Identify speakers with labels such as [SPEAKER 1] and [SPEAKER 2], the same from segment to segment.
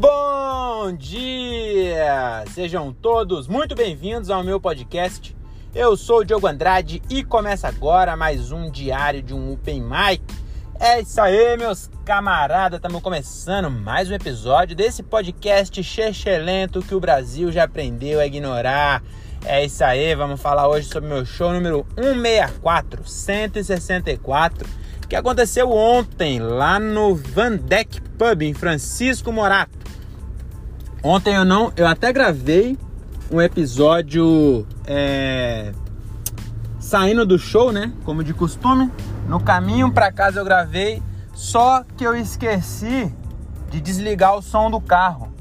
[SPEAKER 1] Bom dia! Sejam todos muito bem-vindos ao meu podcast. Eu sou o Diogo Andrade e começa agora mais um diário de um Open Mic. É isso aí, meus camaradas, estamos começando mais um episódio desse podcast chechelento que o Brasil já aprendeu a ignorar. É isso aí, vamos falar hoje sobre meu show número 164, 164, que aconteceu ontem lá no Van Deck Pub em Francisco Morato. Ontem eu não, eu até gravei um episódio é, saindo do show, né? Como de costume. No caminho para casa eu gravei, só que eu esqueci de desligar o som do carro.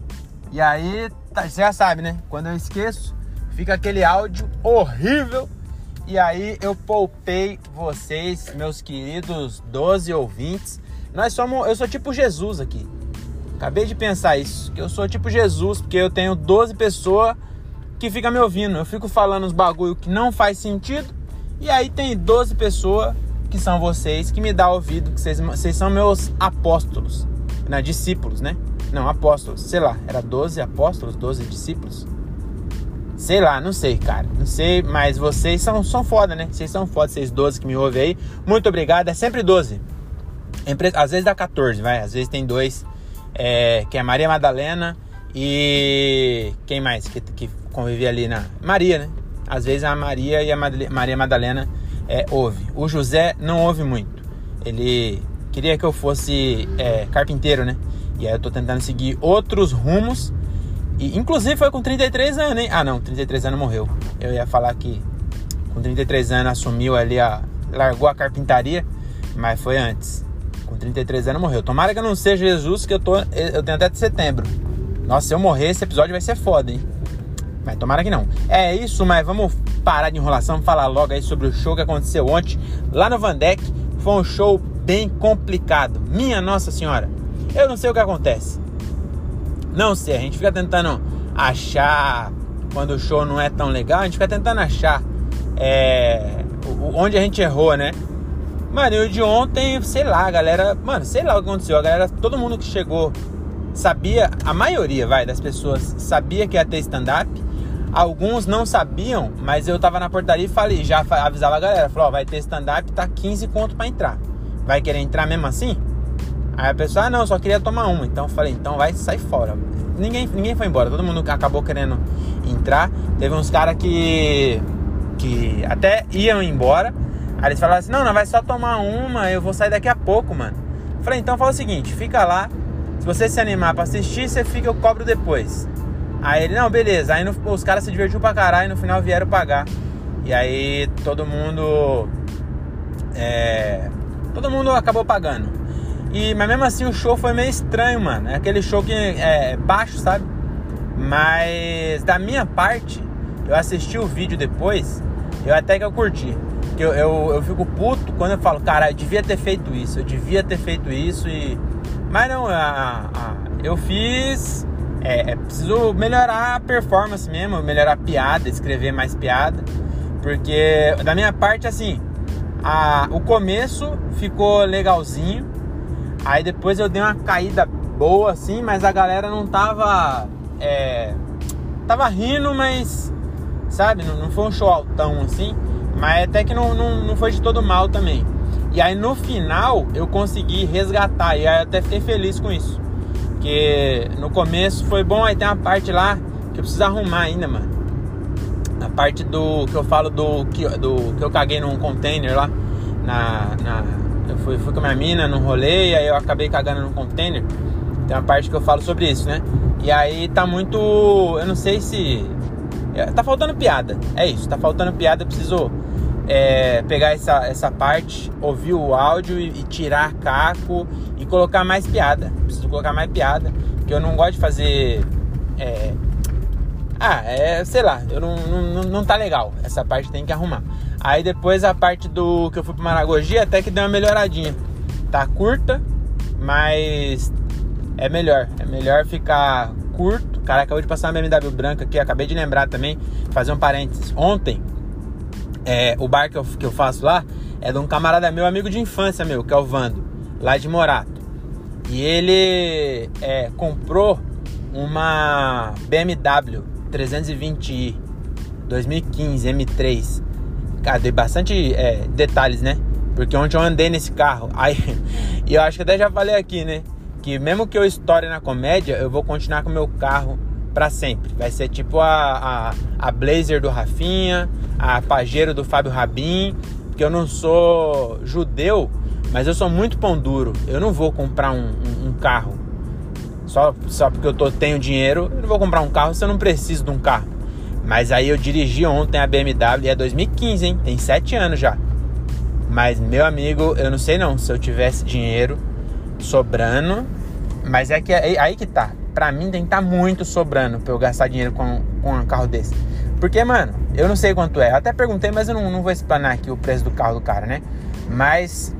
[SPEAKER 1] E aí, tá, você já sabe, né? Quando eu esqueço, fica aquele áudio horrível. E aí eu poupei vocês, meus queridos 12 ouvintes. Nós somos, eu sou tipo Jesus aqui. Acabei de pensar isso, que eu sou tipo Jesus, porque eu tenho 12 pessoas que ficam me ouvindo. Eu fico falando uns bagulho que não faz sentido, e aí tem 12 pessoas que são vocês que me dá ouvido, que vocês, vocês são meus apóstolos, né? discípulos, né? Não, apóstolos, sei lá, era 12 apóstolos, 12 discípulos. Sei lá, não sei, cara. Não sei, mas vocês são, são foda, né? Vocês são foda, vocês 12 que me ouvem aí. Muito obrigado, é sempre 12. Às vezes dá 14, vai. Às vezes tem dois é, que é Maria Madalena e quem mais que, que convivia ali na Maria, né? Às vezes a Maria e a Maria Madalena é, ouve. O José não ouve muito. Ele queria que eu fosse é, carpinteiro, né? E aí eu tô tentando seguir outros rumos. E inclusive foi com 33 anos, hein? Ah, não, 33 anos morreu. Eu ia falar que com 33 anos assumiu ali a largou a carpintaria, mas foi antes. Com 33 anos morreu. Tomara que eu não seja Jesus, que eu, tô, eu tenho até de setembro. Nossa, se eu morrer, esse episódio vai ser foda, hein? Mas tomara que não. É isso, mas vamos parar de enrolação, falar logo aí sobre o show que aconteceu ontem lá no Vandeck. Foi um show bem complicado. Minha Nossa Senhora. Eu não sei o que acontece. Não sei, a gente fica tentando achar quando o show não é tão legal, a gente fica tentando achar é, onde a gente errou, né? Mano, e o de ontem, sei lá, a galera. Mano, sei lá o que aconteceu. A galera, todo mundo que chegou sabia, a maioria, vai, das pessoas sabia que ia ter stand-up. Alguns não sabiam, mas eu tava na portaria e falei, já avisava a galera, falou, ó, vai ter stand-up, tá 15 conto pra entrar. Vai querer entrar mesmo assim? Aí a pessoa, ah, não, só queria tomar uma. Então eu falei, então vai sair fora. Ninguém, ninguém foi embora, todo mundo acabou querendo entrar. Teve uns caras que, que até iam embora, Aí eles falaram assim: não, não, vai só tomar uma, eu vou sair daqui a pouco, mano. falei: então fala o seguinte, fica lá. Se você se animar pra assistir, você fica, eu cobro depois. Aí ele: não, beleza. Aí no, os caras se divertiram pra caralho e no final vieram pagar. E aí todo mundo. É, todo mundo acabou pagando. E, mas mesmo assim o show foi meio estranho, mano. É aquele show que é baixo, sabe? Mas da minha parte, eu assisti o vídeo depois, eu até que eu curti que eu, eu, eu, fico puto quando eu falo, cara, eu devia ter feito isso, eu devia ter feito isso e. Mas não, a, a, eu fiz. É, é, preciso melhorar a performance mesmo, melhorar a piada, escrever mais piada. Porque da minha parte, assim, a, o começo ficou legalzinho. Aí depois eu dei uma caída boa, assim, mas a galera não tava. É, tava rindo, mas. Sabe, não, não foi um show altão assim. Mas até que não, não, não foi de todo mal também. E aí no final eu consegui resgatar. E aí até fiquei feliz com isso. Porque no começo foi bom, aí tem uma parte lá que eu preciso arrumar ainda, mano. A parte do que eu falo do que, do, que eu caguei num container lá. Na, na, eu fui, fui com a minha mina num rolê, aí eu acabei cagando num container. Tem uma parte que eu falo sobre isso, né? E aí tá muito. Eu não sei se. É, tá faltando piada. É isso, tá faltando piada. Eu preciso é, pegar essa, essa parte, ouvir o áudio e, e, tirar caco e colocar mais piada. Preciso colocar mais piada, porque eu não gosto de fazer. É, ah, é, sei lá, eu não, não, não tá legal. Essa parte tem que arrumar. Aí depois a parte do que eu fui pro Maragogi até que deu uma melhoradinha. Tá curta, mas é melhor. É melhor ficar curto. Cara, acabou de passar uma BMW branca aqui, acabei de lembrar também, fazer um parênteses. Ontem é, o bar que eu, que eu faço lá é de um camarada meu, amigo de infância meu, que é o Vando, lá de Morato. E ele é, comprou uma BMW 320i 2015 M3. Cara, dei bastante é, detalhes, né? Porque ontem eu andei nesse carro. Aí, e eu acho que até já falei aqui, né? Que mesmo que eu estoure na comédia, eu vou continuar com o meu carro para sempre. Vai ser tipo a, a, a, Blazer do Rafinha, a Pajero do Fábio Rabin. Porque eu não sou judeu, mas eu sou muito pão duro. Eu não vou comprar um, um, um carro só, só porque eu tô, tenho dinheiro. Eu não vou comprar um carro se eu não preciso de um carro. Mas aí eu dirigi ontem a BMW e é 2015, hein? Tem 7 anos já. Mas, meu amigo, eu não sei não se eu tivesse dinheiro sobrando. Mas é que é aí que tá. Pra mim tem que estar tá muito sobrando pra eu gastar dinheiro com, com um carro desse. Porque, mano, eu não sei quanto é. Eu até perguntei, mas eu não, não vou explanar aqui o preço do carro do cara, né? Mas.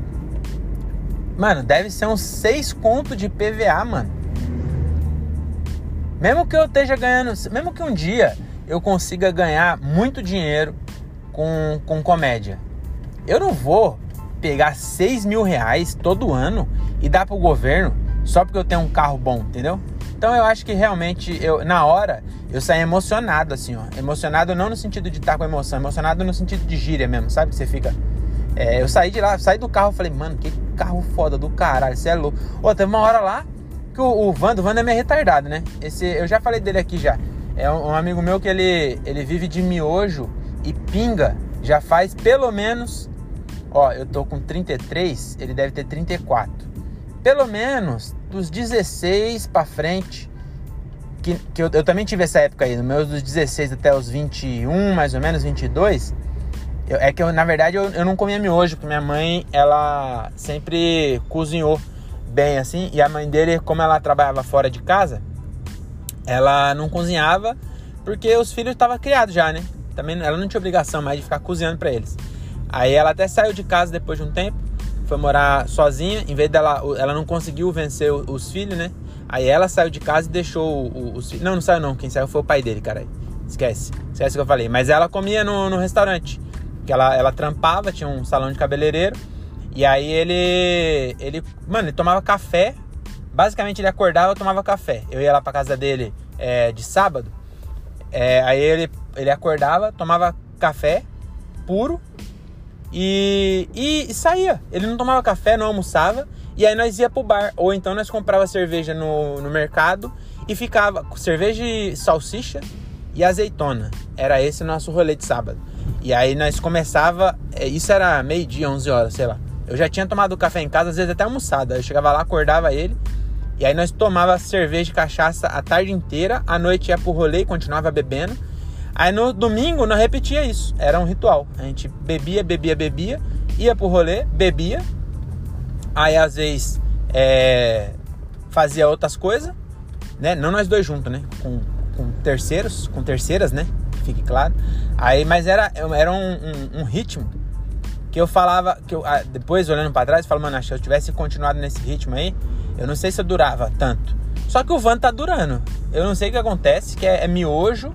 [SPEAKER 1] Mano, deve ser uns 6 conto de PVA, mano. Mesmo que eu esteja ganhando. Mesmo que um dia eu consiga ganhar muito dinheiro com, com comédia. Eu não vou pegar 6 mil reais todo ano e dar pro governo só porque eu tenho um carro bom, entendeu? Então eu acho que realmente, eu, na hora, eu saí emocionado, assim, ó. Emocionado não no sentido de estar com emoção, emocionado no sentido de gíria mesmo, sabe? Que você fica. É, eu saí de lá, saí do carro, falei, mano, que carro foda do caralho, você é louco. Ô, teve uma hora lá que o, o Vando, o Vando é meio retardado, né? Esse, eu já falei dele aqui já. É um, um amigo meu que ele, ele vive de miojo e pinga já faz pelo menos. Ó, eu tô com 33, ele deve ter 34. Pelo menos dos 16 para frente. Que, que eu, eu, também tive essa época aí, no meus dos 16 até os 21, mais ou menos, 22. Eu, é que eu, na verdade, eu, eu não comia miojo, porque minha mãe, ela sempre cozinhou bem assim. E a mãe dele, como ela trabalhava fora de casa, ela não cozinhava porque os filhos estavam criados já, né? Também ela não tinha obrigação mais de ficar cozinhando para eles. Aí ela até saiu de casa depois de um tempo, foi morar sozinha, em vez dela, ela não conseguiu vencer os filhos, né? Aí ela saiu de casa e deixou os filhos. Não, não saiu não, quem saiu foi o pai dele, cara. Esquece, esquece o que eu falei. Mas ela comia no, no restaurante, que ela, ela trampava, tinha um salão de cabeleireiro. E aí ele, ele, mano, ele tomava café Basicamente ele acordava tomava café. Eu ia lá pra casa dele é, de sábado. É, aí ele, ele acordava, tomava café puro e, e, e, saía. Ele não tomava café, não almoçava. E aí nós ia pro bar. Ou então nós comprava cerveja no, no mercado e ficava com cerveja e salsicha e azeitona. Era esse nosso rolê de sábado. E aí nós começava, é, isso era meio-dia, 11 horas, sei lá. Eu já tinha tomado café em casa, às vezes até almoçada. Eu chegava lá, acordava ele, e aí nós tomava cerveja e cachaça a tarde inteira, à noite ia pro rolê e continuava bebendo. Aí no domingo nós repetia isso, era um ritual. A gente bebia, bebia, bebia, ia pro rolê, bebia. Aí às vezes é, fazia outras coisas, né? Não nós dois juntos, né? Com, com terceiros, com terceiras, né? Fique claro. Aí, mas era, era um, um, um ritmo que eu falava, que eu, ah, depois olhando para trás, falando, mano, se eu tivesse continuado nesse ritmo aí, eu não sei se eu durava tanto. Só que o van tá durando. Eu não sei o que acontece, que é, é miojo,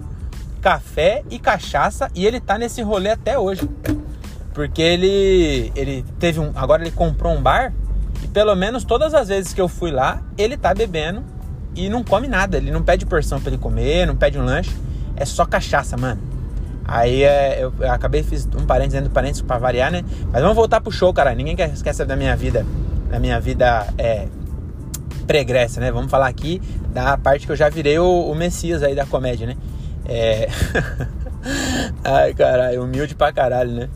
[SPEAKER 1] café e cachaça e ele tá nesse rolê até hoje. Porque ele ele teve um, agora ele comprou um bar e pelo menos todas as vezes que eu fui lá, ele tá bebendo e não come nada, ele não pede porção para ele comer, não pede um lanche, é só cachaça, mano. Aí é, eu, eu, acabei fiz um parênteses dentro do parênteses para variar, né? Mas vamos voltar pro show, cara. Ninguém quer esquecer da minha vida, da minha vida é, pregressa, né? Vamos falar aqui da parte que eu já virei o, o Messias aí da comédia, né? É... Ai, caralho, humilde pra caralho, né?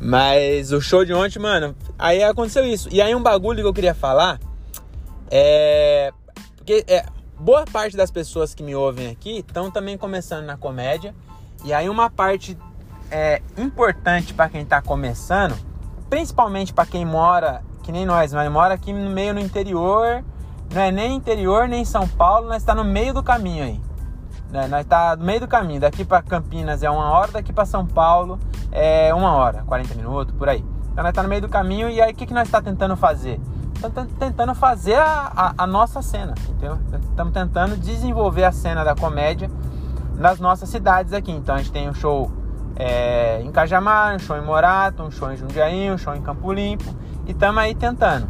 [SPEAKER 1] Mas o show de ontem, mano, aí aconteceu isso. E aí um bagulho que eu queria falar é. Porque é, boa parte das pessoas que me ouvem aqui estão também começando na comédia. E aí uma parte é, importante para quem tá começando, principalmente para quem mora, que nem nós, mas mora aqui no meio no interior não é nem interior, nem São Paulo, nós está no meio do caminho aí. Né? Nós está no meio do caminho. Daqui para Campinas é uma hora, daqui para São Paulo é uma hora, 40 minutos, por aí. Então nós está no meio do caminho e aí o que, que nós está tentando fazer? Estamos tentando fazer a, a, a, nossa cena, entendeu? Estamos tentando desenvolver a cena da comédia nas nossas cidades aqui. Então a gente tem um show é, em Cajamar, um show em Morato, um show em Jundiaí, um show em Campo Limpo e estamos aí tentando.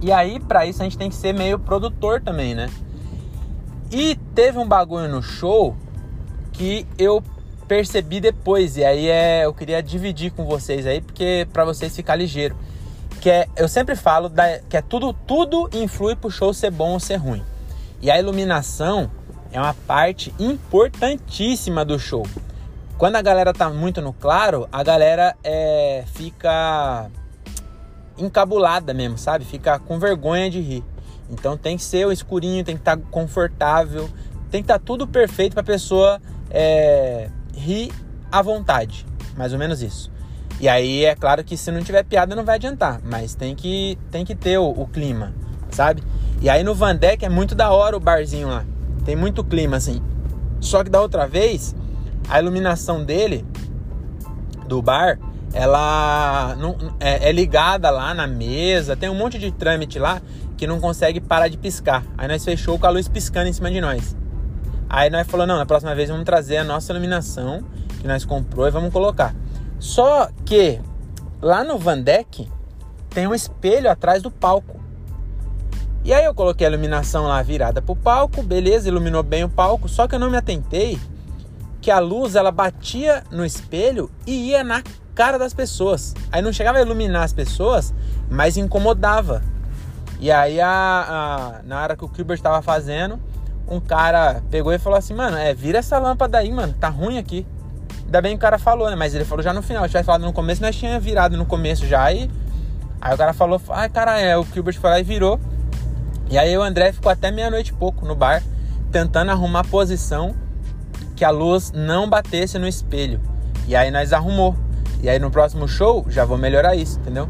[SPEAKER 1] E aí, para isso, a gente tem que ser meio produtor também, né? E teve um bagulho no show que eu percebi depois e aí é eu queria dividir com vocês aí porque para vocês ficar ligeiro. Que é eu sempre falo da, que é tudo tudo influi pro show ser bom ou ser ruim. E a iluminação é uma parte importantíssima do show. Quando a galera tá muito no claro a galera é, fica encabulada mesmo sabe? Fica com vergonha de rir então tem que ser o escurinho tem que estar tá confortável tem que estar tá tudo perfeito para pessoa é, rir à vontade. Mais ou menos isso. E aí é claro que se não tiver piada não vai adiantar, mas tem que, tem que ter o, o clima, sabe? E aí no Vandeck é muito da hora o barzinho lá. Tem muito clima assim. Só que da outra vez, a iluminação dele, do bar, ela não, é, é, ligada lá na mesa. Tem um monte de trâmite lá que não consegue parar de piscar. Aí nós fechou com a luz piscando em cima de nós. Aí nós falou, não, na próxima vez vamos trazer a nossa iluminação que nós comprou e vamos colocar. Só que lá no Vandeck tem um espelho atrás do palco. E aí eu coloquei a iluminação lá virada pro palco, beleza, iluminou bem o palco, só que eu não me atentei que a luz ela batia no espelho e ia na cara das pessoas. Aí não chegava a iluminar as pessoas, mas incomodava. E aí a, a na hora que o Kuber estava fazendo, um cara pegou e falou assim, mano, é, vira essa lâmpada aí, mano, tá ruim aqui. Ainda bem que o cara falou, né? Mas ele falou já no final. Se tivesse falado no começo, nós tinha virado no começo já. E aí o cara falou, ai, cara, é, o Gilbert foi lá e virou. E aí o André ficou até meia-noite e pouco no bar, tentando arrumar posição que a luz não batesse no espelho. E aí nós arrumou. E aí no próximo show já vou melhorar isso, entendeu?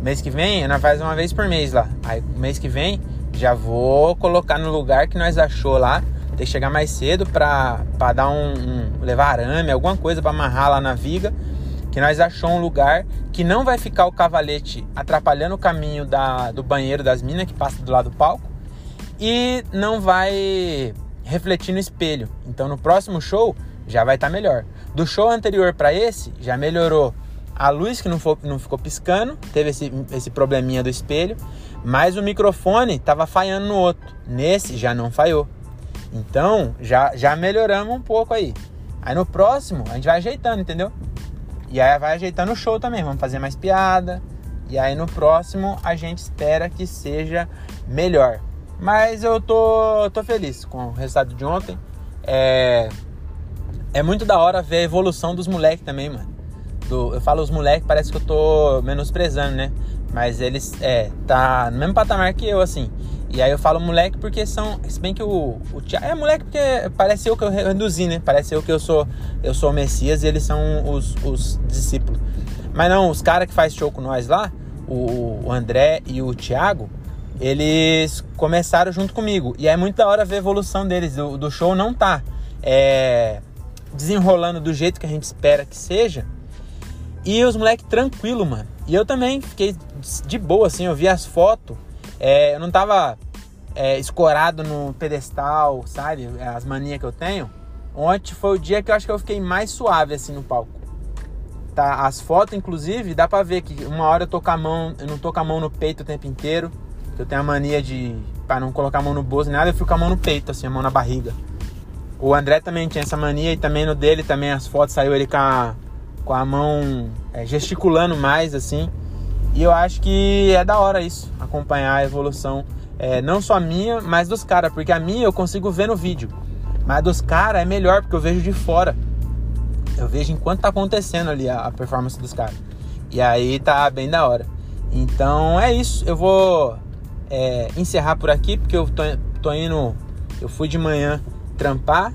[SPEAKER 1] Mês que vem, nós faz uma vez por mês lá. Aí mês que vem já vou colocar no lugar que nós achou lá. Tem que chegar mais cedo para dar um, um, levar arame, alguma coisa para amarrar lá na viga. Que nós achou um lugar que não vai ficar o cavalete atrapalhando o caminho da, do banheiro das minas que passa do lado do palco e não vai refletir no espelho. Então no próximo show já vai estar tá melhor. Do show anterior para esse já melhorou a luz que não, for, não ficou piscando, teve esse, esse probleminha do espelho, mas o microfone estava falhando no outro. Nesse já não falhou. Então já, já melhoramos um pouco aí. Aí no próximo a gente vai ajeitando, entendeu? E aí vai ajeitando o show também, vamos fazer mais piada. E aí no próximo a gente espera que seja melhor. Mas eu tô, tô feliz com o resultado de ontem. É, é muito da hora ver a evolução dos moleques também, mano do, eu falo os moleques, parece que eu tô menosprezando, né? Mas eles, é, tá no mesmo patamar que eu, assim. E aí eu falo moleque porque são, se bem que o, o é moleque porque parece eu que eu reduzi, né? Parece eu que eu sou, eu sou o Messias e eles são os, os discípulos. Mas não, os caras que faz show com nós lá, o, o André e o Thiago, eles começaram junto comigo. E é muito da hora ver a evolução deles. Do, do show não tá é, desenrolando do jeito que a gente espera que seja, e os moleques tranquilo, mano. E eu também fiquei de boa, assim, eu vi as fotos. É, eu não tava é, escorado no pedestal, sabe? As manias que eu tenho. Ontem foi o dia que eu acho que eu fiquei mais suave, assim, no palco. Tá? As fotos, inclusive, dá pra ver que uma hora eu tô com a mão, eu não tô com a mão no peito o tempo inteiro. Eu tenho a mania de, pra não colocar a mão no bolso nada, eu fico com a mão no peito, assim, a mão na barriga. O André também tinha essa mania e também no dele também as fotos saiu ele com a, com a mão é, gesticulando mais assim. E eu acho que é da hora isso, acompanhar a evolução, é, não só minha, mas dos caras, porque a minha eu consigo ver no vídeo, mas dos caras é melhor porque eu vejo de fora. Eu vejo enquanto tá acontecendo ali a, a performance dos caras. E aí tá bem da hora. Então é isso, eu vou é, encerrar por aqui porque eu tô, tô indo, eu fui de manhã trampar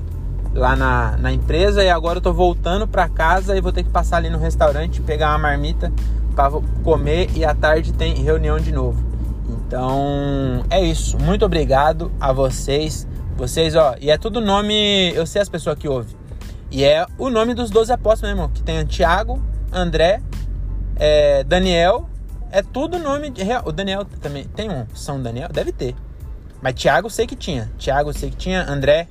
[SPEAKER 1] lá na, na empresa e agora eu tô voltando para casa e vou ter que passar ali no restaurante, pegar uma marmita para comer e à tarde tem reunião de novo. Então é isso. Muito obrigado a vocês. Vocês, ó, e é tudo nome, eu sei as pessoas que ouvem. E é o nome dos 12 apóstolos mesmo, que tem Tiago, André, é, Daniel, é tudo nome de O Daniel também tem um São Daniel, deve ter. Mas Tiago sei que tinha. Tiago sei que tinha, André,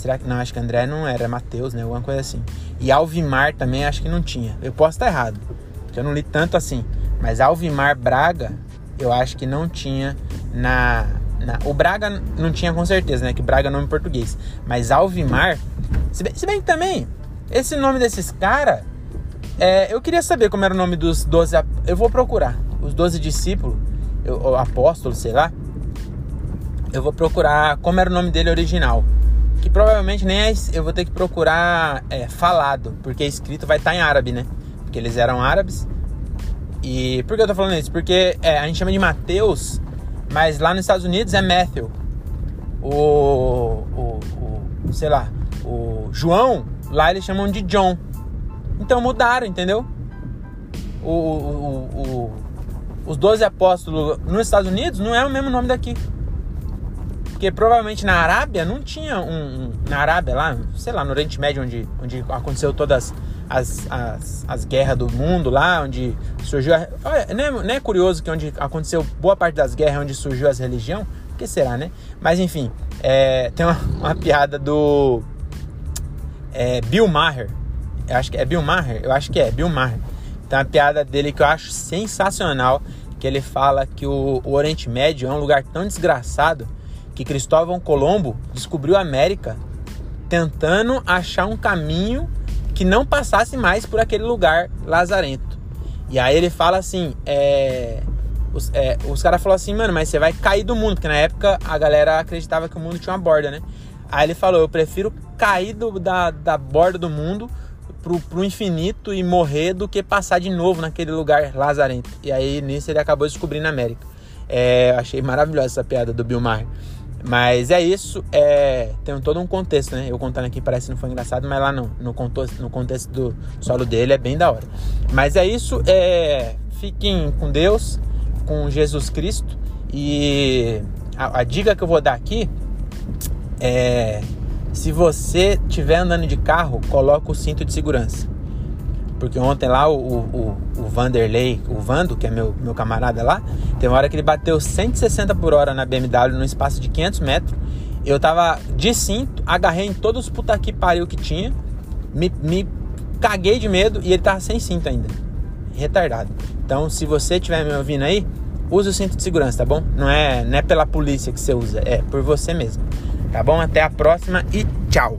[SPEAKER 1] Será que não? Acho que André não era, Mateus, né? Alguma coisa assim. E Alvimar também acho que não tinha. Eu posso estar errado, porque eu não li tanto assim. Mas Alvimar Braga, eu acho que não tinha na na, o Braga não tinha com certeza, né? Que Braga é nome português. Mas Alvimar, se bem, se bem que também, esse nome desses caras, é, eu queria saber como era o nome dos 12. Eu vou procurar. Os 12 discípulos, eu, apóstolos, sei lá. Eu vou procurar como era o nome dele original. Que provavelmente nem é, eu vou ter que procurar é, falado, porque escrito vai estar tá em árabe, né? Porque eles eram árabes. E por que eu tô falando isso? Porque é, a gente chama de Mateus, mas lá nos Estados Unidos é Matthew. O, o, o sei lá, o João, lá eles chamam de John. Então mudaram, entendeu? O, o, o, os 12 apóstolos nos Estados Unidos não é o mesmo nome daqui. Porque provavelmente na Arábia não tinha um, um. na Arábia lá, sei lá, no Oriente Médio, onde, onde aconteceu todas as, as, as guerras do mundo lá, onde surgiu. A, olha, não é, não é curioso que onde aconteceu boa parte das guerras, onde surgiu as religiões? O que será, né? Mas enfim, é, tem uma, uma, piada do é, Bill Maher. Eu acho que é Bill Maher? Eu acho que é, Bill Maher. Tem uma piada dele que eu acho sensacional, que ele fala que o, o Oriente Médio é um lugar tão desgraçado que Cristóvão Colombo descobriu a América tentando achar um caminho que não passasse mais por aquele lugar lazarento. E aí ele fala assim, é, os, é, os caras falaram assim, mano, mas você vai cair do mundo, porque na época a galera acreditava que o mundo tinha uma borda, né? Aí ele falou, eu prefiro cair do, da, da borda do mundo pro, pro infinito e morrer do que passar de novo naquele lugar lazarento. E aí nisso ele acabou descobrindo a América. É, achei maravilhosa essa piada do Bill Maher. Mas é isso, é, tem todo um contexto, né? Eu contando aqui parece que não foi engraçado, mas lá no, no, contexto, no contexto do solo dele é bem da hora. Mas é isso, é, fiquem com Deus, com Jesus Cristo. E a, a dica que eu vou dar aqui é: se você estiver andando de carro, coloque o cinto de segurança. Porque ontem lá o, o, o Vanderlei, o Vando, que é meu, meu camarada lá, tem uma hora que ele bateu 160 por hora na BMW num espaço de 500 metros. Eu tava de cinto, agarrei em todos os puta que pariu que tinha, me, me caguei de medo e ele tava sem cinto ainda. Retardado. Então, se você estiver me ouvindo aí, use o cinto de segurança, tá bom? Não é, não é pela polícia que você usa, é por você mesmo. Tá bom? Até a próxima e tchau!